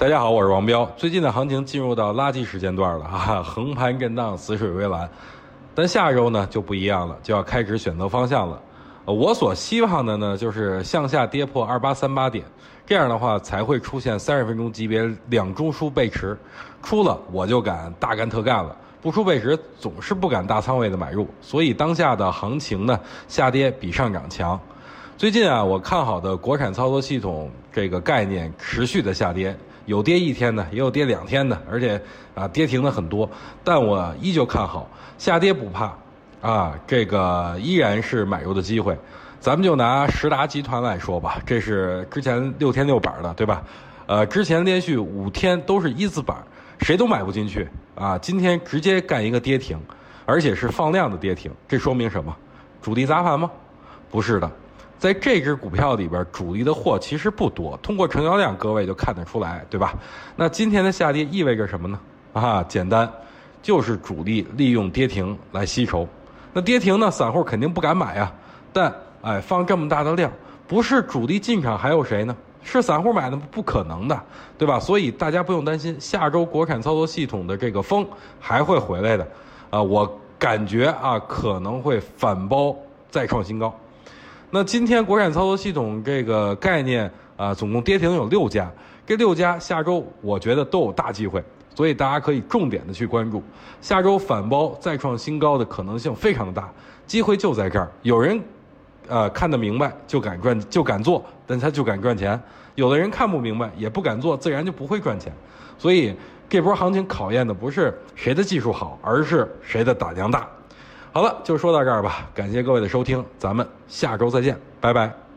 大家好，我是王彪。最近的行情进入到垃圾时间段了哈，横盘震荡，死水微澜。但下周呢就不一样了，就要开始选择方向了。我所希望的呢就是向下跌破二八三八点，这样的话才会出现三十分钟级别两中枢背驰，出了我就敢大干特干了，不出背驰总是不敢大仓位的买入。所以当下的行情呢下跌比上涨强。最近啊，我看好的国产操作系统这个概念持续的下跌。有跌一天的，也有跌两天的，而且啊跌停的很多，但我依旧看好，下跌不怕，啊这个依然是买入的机会。咱们就拿实达集团来说吧，这是之前六天六板的，对吧？呃，之前连续五天都是一字板，谁都买不进去啊。今天直接干一个跌停，而且是放量的跌停，这说明什么？主力砸盘吗？不是的。在这只股票里边，主力的货其实不多，通过成交量，各位就看得出来，对吧？那今天的下跌意味着什么呢？啊，简单，就是主力利用跌停来吸筹。那跌停呢，散户肯定不敢买啊。但哎，放这么大的量，不是主力进场还有谁呢？是散户买的，不可能的，对吧？所以大家不用担心，下周国产操作系统的这个风还会回来的。啊，我感觉啊，可能会反包再创新高。那今天国产操作系统这个概念啊，总共跌停有六家，这六家下周我觉得都有大机会，所以大家可以重点的去关注，下周反包再创新高的可能性非常大，机会就在这儿。有人，呃，看得明白就敢赚就敢做，但他就敢赚钱；有的人看不明白也不敢做，自然就不会赚钱。所以这波行情考验的不是谁的技术好，而是谁的胆量大。好了，就说到这儿吧。感谢各位的收听，咱们下周再见，拜拜。